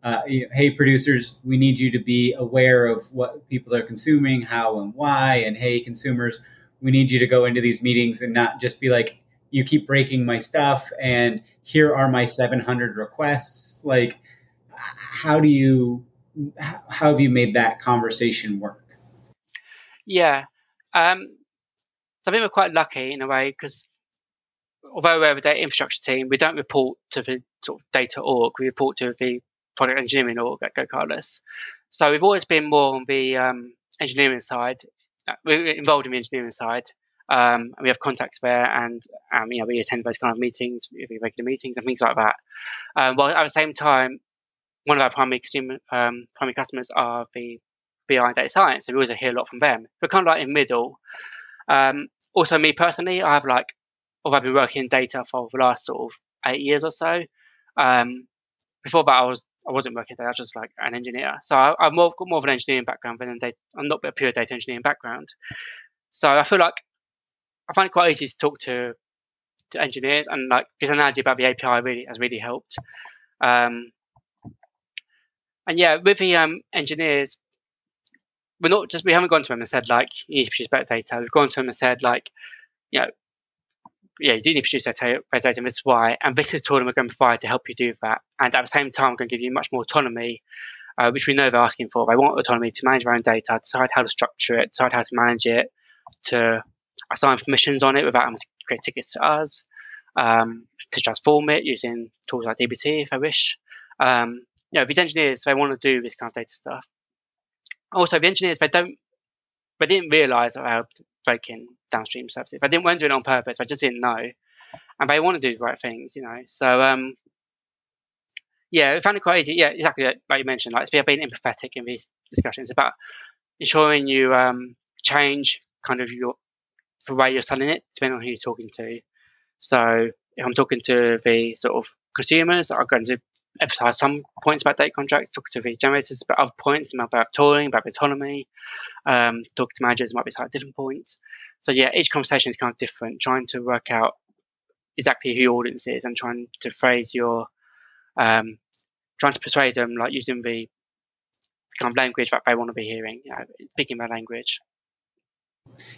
Speaker 1: uh, hey producers we need you to be aware of what people are consuming how and why and hey consumers we need you to go into these meetings and not just be like you keep breaking my stuff and here are my 700 requests. Like how do you how have you made that conversation work?
Speaker 2: Yeah um, so i think we're quite lucky in a way because although we're a data infrastructure team we don't report to the sort of data org we report to the product engineering org at GoCardless. So we've always been more on the um, engineering side. Uh, we're involved in the engineering side, um, and we have contacts there, and um, you know we attend those kind of meetings, regular meetings, and things like that. Um, while at the same time, one of our primary consumer, um, primary customers are the BI data science, so we always hear a lot from them. We're kind of like in middle. Um, also, me personally, I have like, although I've been working in data for the last sort of eight years or so, um, before that I was I wasn't working there. I was just like an engineer. So I, have more, got more of an engineering background than data, I'm not a pure data engineering background. So I feel like I find it quite easy to talk to, to engineers, and like this analogy about the API really has really helped. Um, and yeah, with the um, engineers, we're not just we haven't gone to them and said like you need to produce better data. We've gone to them and said like, you know, yeah, you do need to produce data, and this is why, and this is the tool that we're going to provide to help you do that. And at the same time, we're going to give you much more autonomy, uh, which we know they're asking for. They want autonomy to manage their own data, decide how to structure it, decide how to manage it, to assign permissions on it without having to create tickets to us, um, to transform it using tools like DBT if I wish. Um, you know, these engineers, they want to do this kind of data stuff. Also, the engineers, they don't, they didn't realize how breaking downstream services. I didn't want to do it on purpose. I just didn't know, and they want to do the right things, you know. So, um, yeah, I found it quite easy. Yeah, exactly like you mentioned. Like it's about being empathetic in these discussions. It's about ensuring you um, change kind of your the way you're selling it, depending on who you're talking to. So if I'm talking to the sort of consumers, I'm going to emphasize some points about data contracts, talk to the generators about other points about tooling, about autonomy, um, talk to managers might be slightly different points. So yeah, each conversation is kind of different, trying to work out exactly who your audience is and trying to phrase your um, trying to persuade them like using the kind of language that they want to be hearing, you know, speaking their language.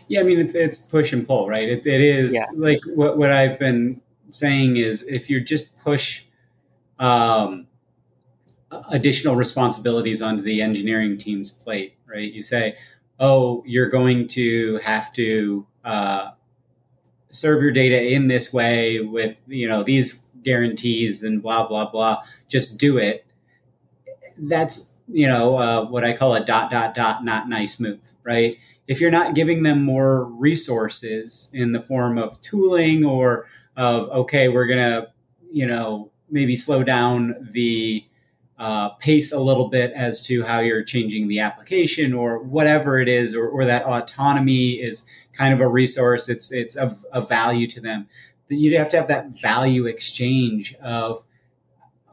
Speaker 1: Yeah, I mean it's it's push and pull, right? it, it is yeah. like what what I've been saying is if you just push um, additional responsibilities onto the engineering team's plate, right? You say, oh, you're going to have to uh, serve your data in this way with you know these guarantees and blah blah blah. Just do it. That's you know uh, what I call a dot dot dot not nice move, right? If you're not giving them more resources in the form of tooling or of okay, we're gonna you know maybe slow down the uh, pace a little bit as to how you're changing the application or whatever it is, or, or that autonomy is kind of a resource. It's it's of, of value to them. that You'd have to have that value exchange of,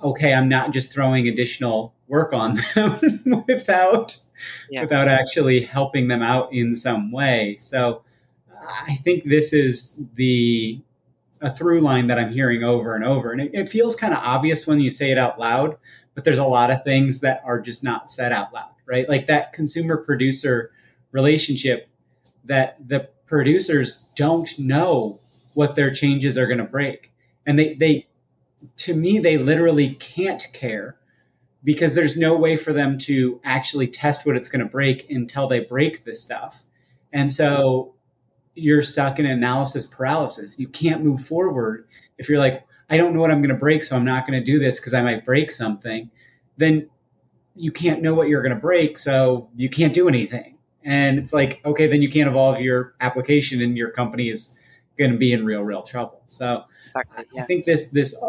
Speaker 1: okay, I'm not just throwing additional work on *laughs* them without yeah. without actually helping them out in some way. So I think this is the a through line that I'm hearing over and over. And it, it feels kind of obvious when you say it out loud, but there's a lot of things that are just not said out loud, right? Like that consumer producer relationship that the producers don't know what their changes are going to break. And they, they, to me, they literally can't care because there's no way for them to actually test what it's going to break until they break this stuff. And so you're stuck in analysis paralysis. You can't move forward if you're like, I don't know what I'm going to break, so I'm not going to do this because I might break something. Then you can't know what you're going to break, so you can't do anything. And it's like, okay, then you can't evolve your application, and your company is going to be in real, real trouble. So exactly, yeah. I think this this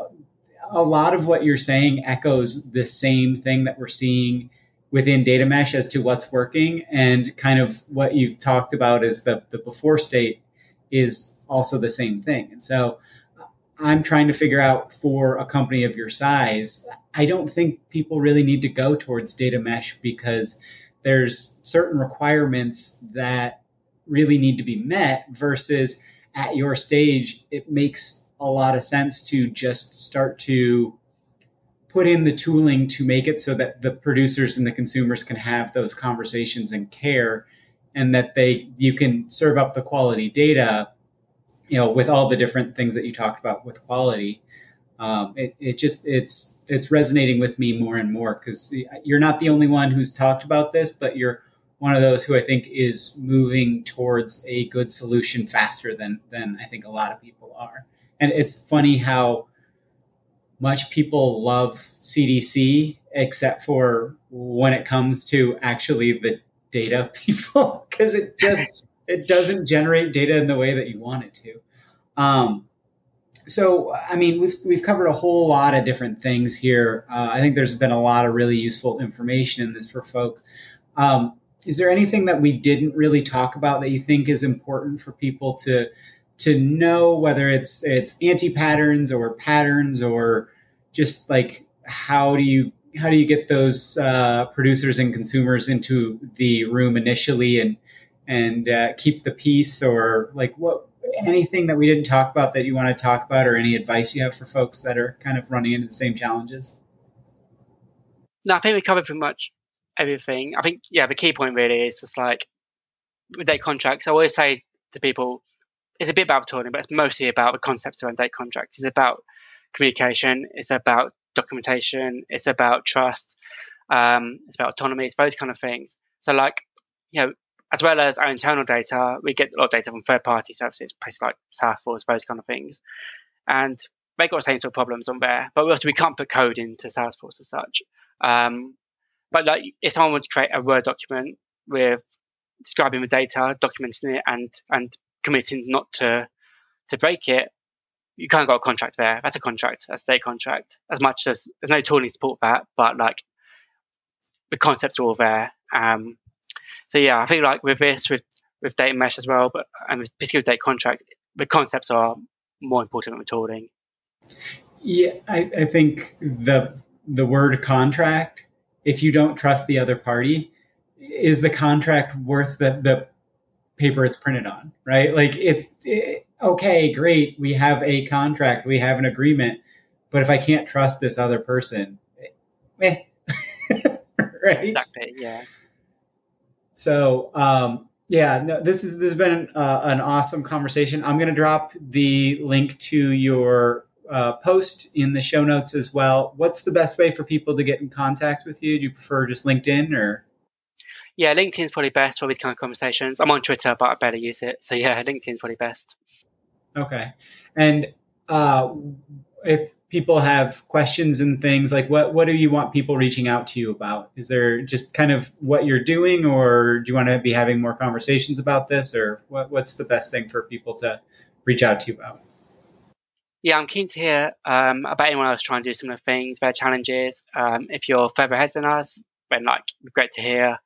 Speaker 1: a lot of what you're saying echoes the same thing that we're seeing within data mesh as to what's working. And kind of what you've talked about is the, the before state is also the same thing. And so uh, i'm trying to figure out for a company of your size i don't think people really need to go towards data mesh because there's certain requirements that really need to be met versus at your stage it makes a lot of sense to just start to put in the tooling to make it so that the producers and the consumers can have those conversations and care and that they you can serve up the quality data you know with all the different things that you talked about with quality um, it, it just it's it's resonating with me more and more because you're not the only one who's talked about this but you're one of those who I think is moving towards a good solution faster than than I think a lot of people are. And it's funny how much people love CDC, except for when it comes to actually the data *laughs* people, because it just *laughs* it doesn't generate data in the way that you want it to. Um, so, I mean, we've we've covered a whole lot of different things here. Uh, I think there's been a lot of really useful information in this for folks. Um, is there anything that we didn't really talk about that you think is important for people to to know whether it's it's anti patterns or patterns or just like how do you how do you get those uh, producers and consumers into the room initially and and uh, keep the peace or like what anything that we didn't talk about that you want to talk about or any advice you have for folks that are kind of running into the same challenges?
Speaker 2: No i think we covered pretty much everything. I think yeah the key point really is just like with data contracts i always say to people it's a bit about touring but it's mostly about the concepts around data contracts it's about communication it's about documentation it's about trust um, it's about autonomy it's those kind of things so like you know as well as our internal data, we get a lot of data from third party services, places like Salesforce, those kind of things. And they got the same sort of problems on there. But also we can't put code into Salesforce as such. Um, but like if someone wants to create a Word document with describing the data, documenting it and and committing not to to break it, you kind of got a contract there. That's a contract, a data contract. As much as there's no tooling support for that, but like the concepts are all there. Um, so yeah, I think like with this, with with data mesh as well, but and with, particularly with data contract, the concepts are more important than the tooling.
Speaker 1: Yeah, I, I think the the word contract, if you don't trust the other party, is the contract worth the the paper it's printed on, right? Like it's it, okay, great, we have a contract, we have an agreement, but if I can't trust this other person, eh, *laughs* right?
Speaker 2: Exactly. Yeah.
Speaker 1: So um, yeah, no, this is this has been uh, an awesome conversation. I'm going to drop the link to your uh, post in the show notes as well. What's the best way for people to get in contact with you? Do you prefer just LinkedIn or?
Speaker 2: Yeah, LinkedIn's probably best for these kind of conversations. I'm on Twitter, but I better use it. So yeah, *laughs* LinkedIn's probably best.
Speaker 1: Okay, and uh, if people have questions and things like what what do you want people reaching out to you about is there just kind of what you're doing or do you want to be having more conversations about this or what, what's the best thing for people to reach out to you about
Speaker 2: yeah i'm keen to hear um, about anyone else trying to do similar things their challenges um, if you're further ahead than us then like great to hear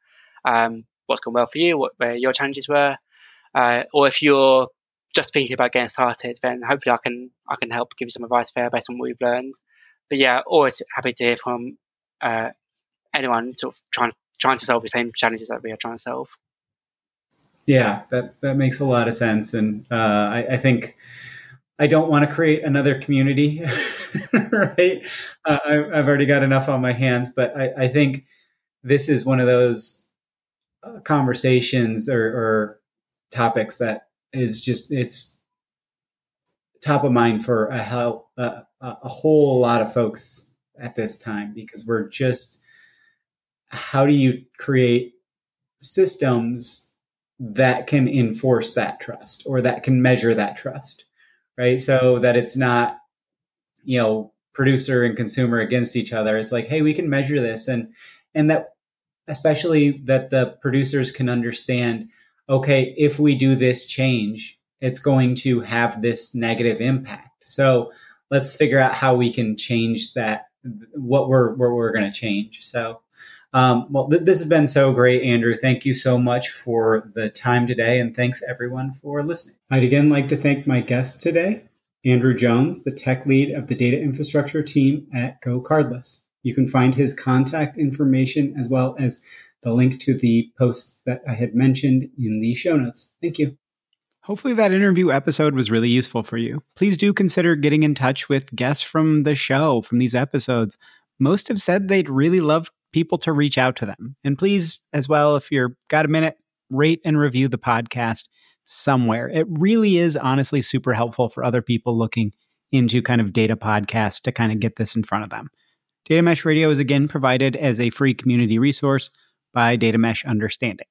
Speaker 2: um, what's gone well for you what where your challenges were uh, or if you're just thinking about getting started, then hopefully I can I can help give you some advice there based on what we've learned. But yeah, always happy to hear from uh, anyone sort of trying trying to solve the same challenges that we are trying to solve.
Speaker 1: Yeah, that that makes a lot of sense, and uh, I, I, think I don't want to create another community, *laughs* right? Uh, I, have already got enough on my hands, but I, I think this is one of those uh, conversations or, or topics that is just it's top of mind for a hell a, a whole lot of folks at this time because we're just how do you create systems that can enforce that trust or that can measure that trust right? So that it's not you know producer and consumer against each other. It's like hey we can measure this and and that especially that the producers can understand okay, if we do this change, it's going to have this negative impact. So let's figure out how we can change that, what we're, what we're going to change. So, um, well, th- this has been so great, Andrew. Thank you so much for the time today. And thanks everyone for listening. I'd again like to thank my guest today, Andrew Jones, the tech lead of the data infrastructure team at GoCardless. You can find his contact information as well as the link to the post that I had mentioned in the show notes. Thank you.
Speaker 3: Hopefully, that interview episode was really useful for you. Please do consider getting in touch with guests from the show, from these episodes. Most have said they'd really love people to reach out to them. And please, as well, if you're got a minute, rate and review the podcast somewhere. It really is honestly super helpful for other people looking into kind of data podcasts to kind of get this in front of them. Data Mesh Radio is again provided as a free community resource by Data Mesh Understanding.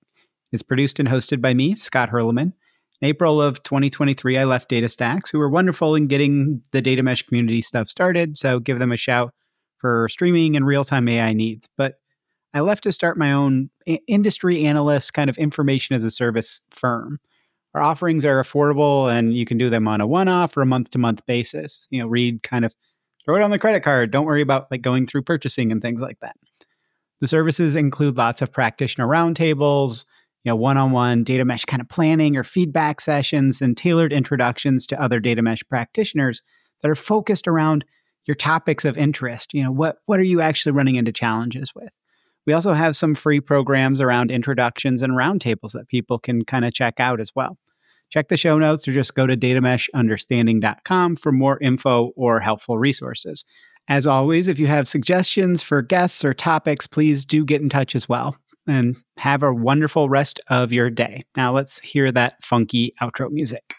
Speaker 3: It's produced and hosted by me, Scott Hirleman. In April of 2023, I left DataStax, who were wonderful in getting the Data Mesh community stuff started, so give them a shout for streaming and real time AI needs. But I left to start my own industry analyst kind of information as a service firm. Our offerings are affordable and you can do them on a one off or a month to month basis. You know, read kind of throw it on the credit card. Don't worry about like going through purchasing and things like that. The services include lots of practitioner roundtables, you know, one-on-one data mesh kind of planning or feedback sessions and tailored introductions to other data mesh practitioners that are focused around
Speaker 1: your topics of interest. You know, what what are you actually running into challenges with? We also have some free programs around introductions and roundtables that people can kind of check out as well. Check the show notes or just go to datameshunderstanding.com for more info or helpful resources. As always, if you have suggestions for guests or topics, please do get in touch as well. And have a wonderful rest of your day. Now let's hear that funky outro music.